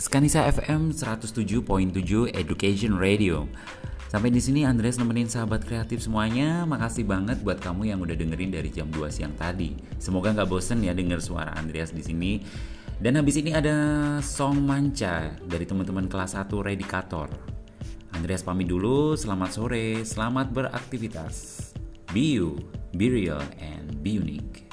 Skanisa FM 107.7 Education Radio. Sampai di sini Andreas nemenin sahabat kreatif semuanya. Makasih banget buat kamu yang udah dengerin dari jam 2 siang tadi. Semoga nggak bosen ya denger suara Andreas di sini. Dan habis ini ada song manca dari teman-teman kelas 1 Redikator. Andreas pamit dulu, selamat sore, selamat beraktivitas. Be you, be real, and be unique.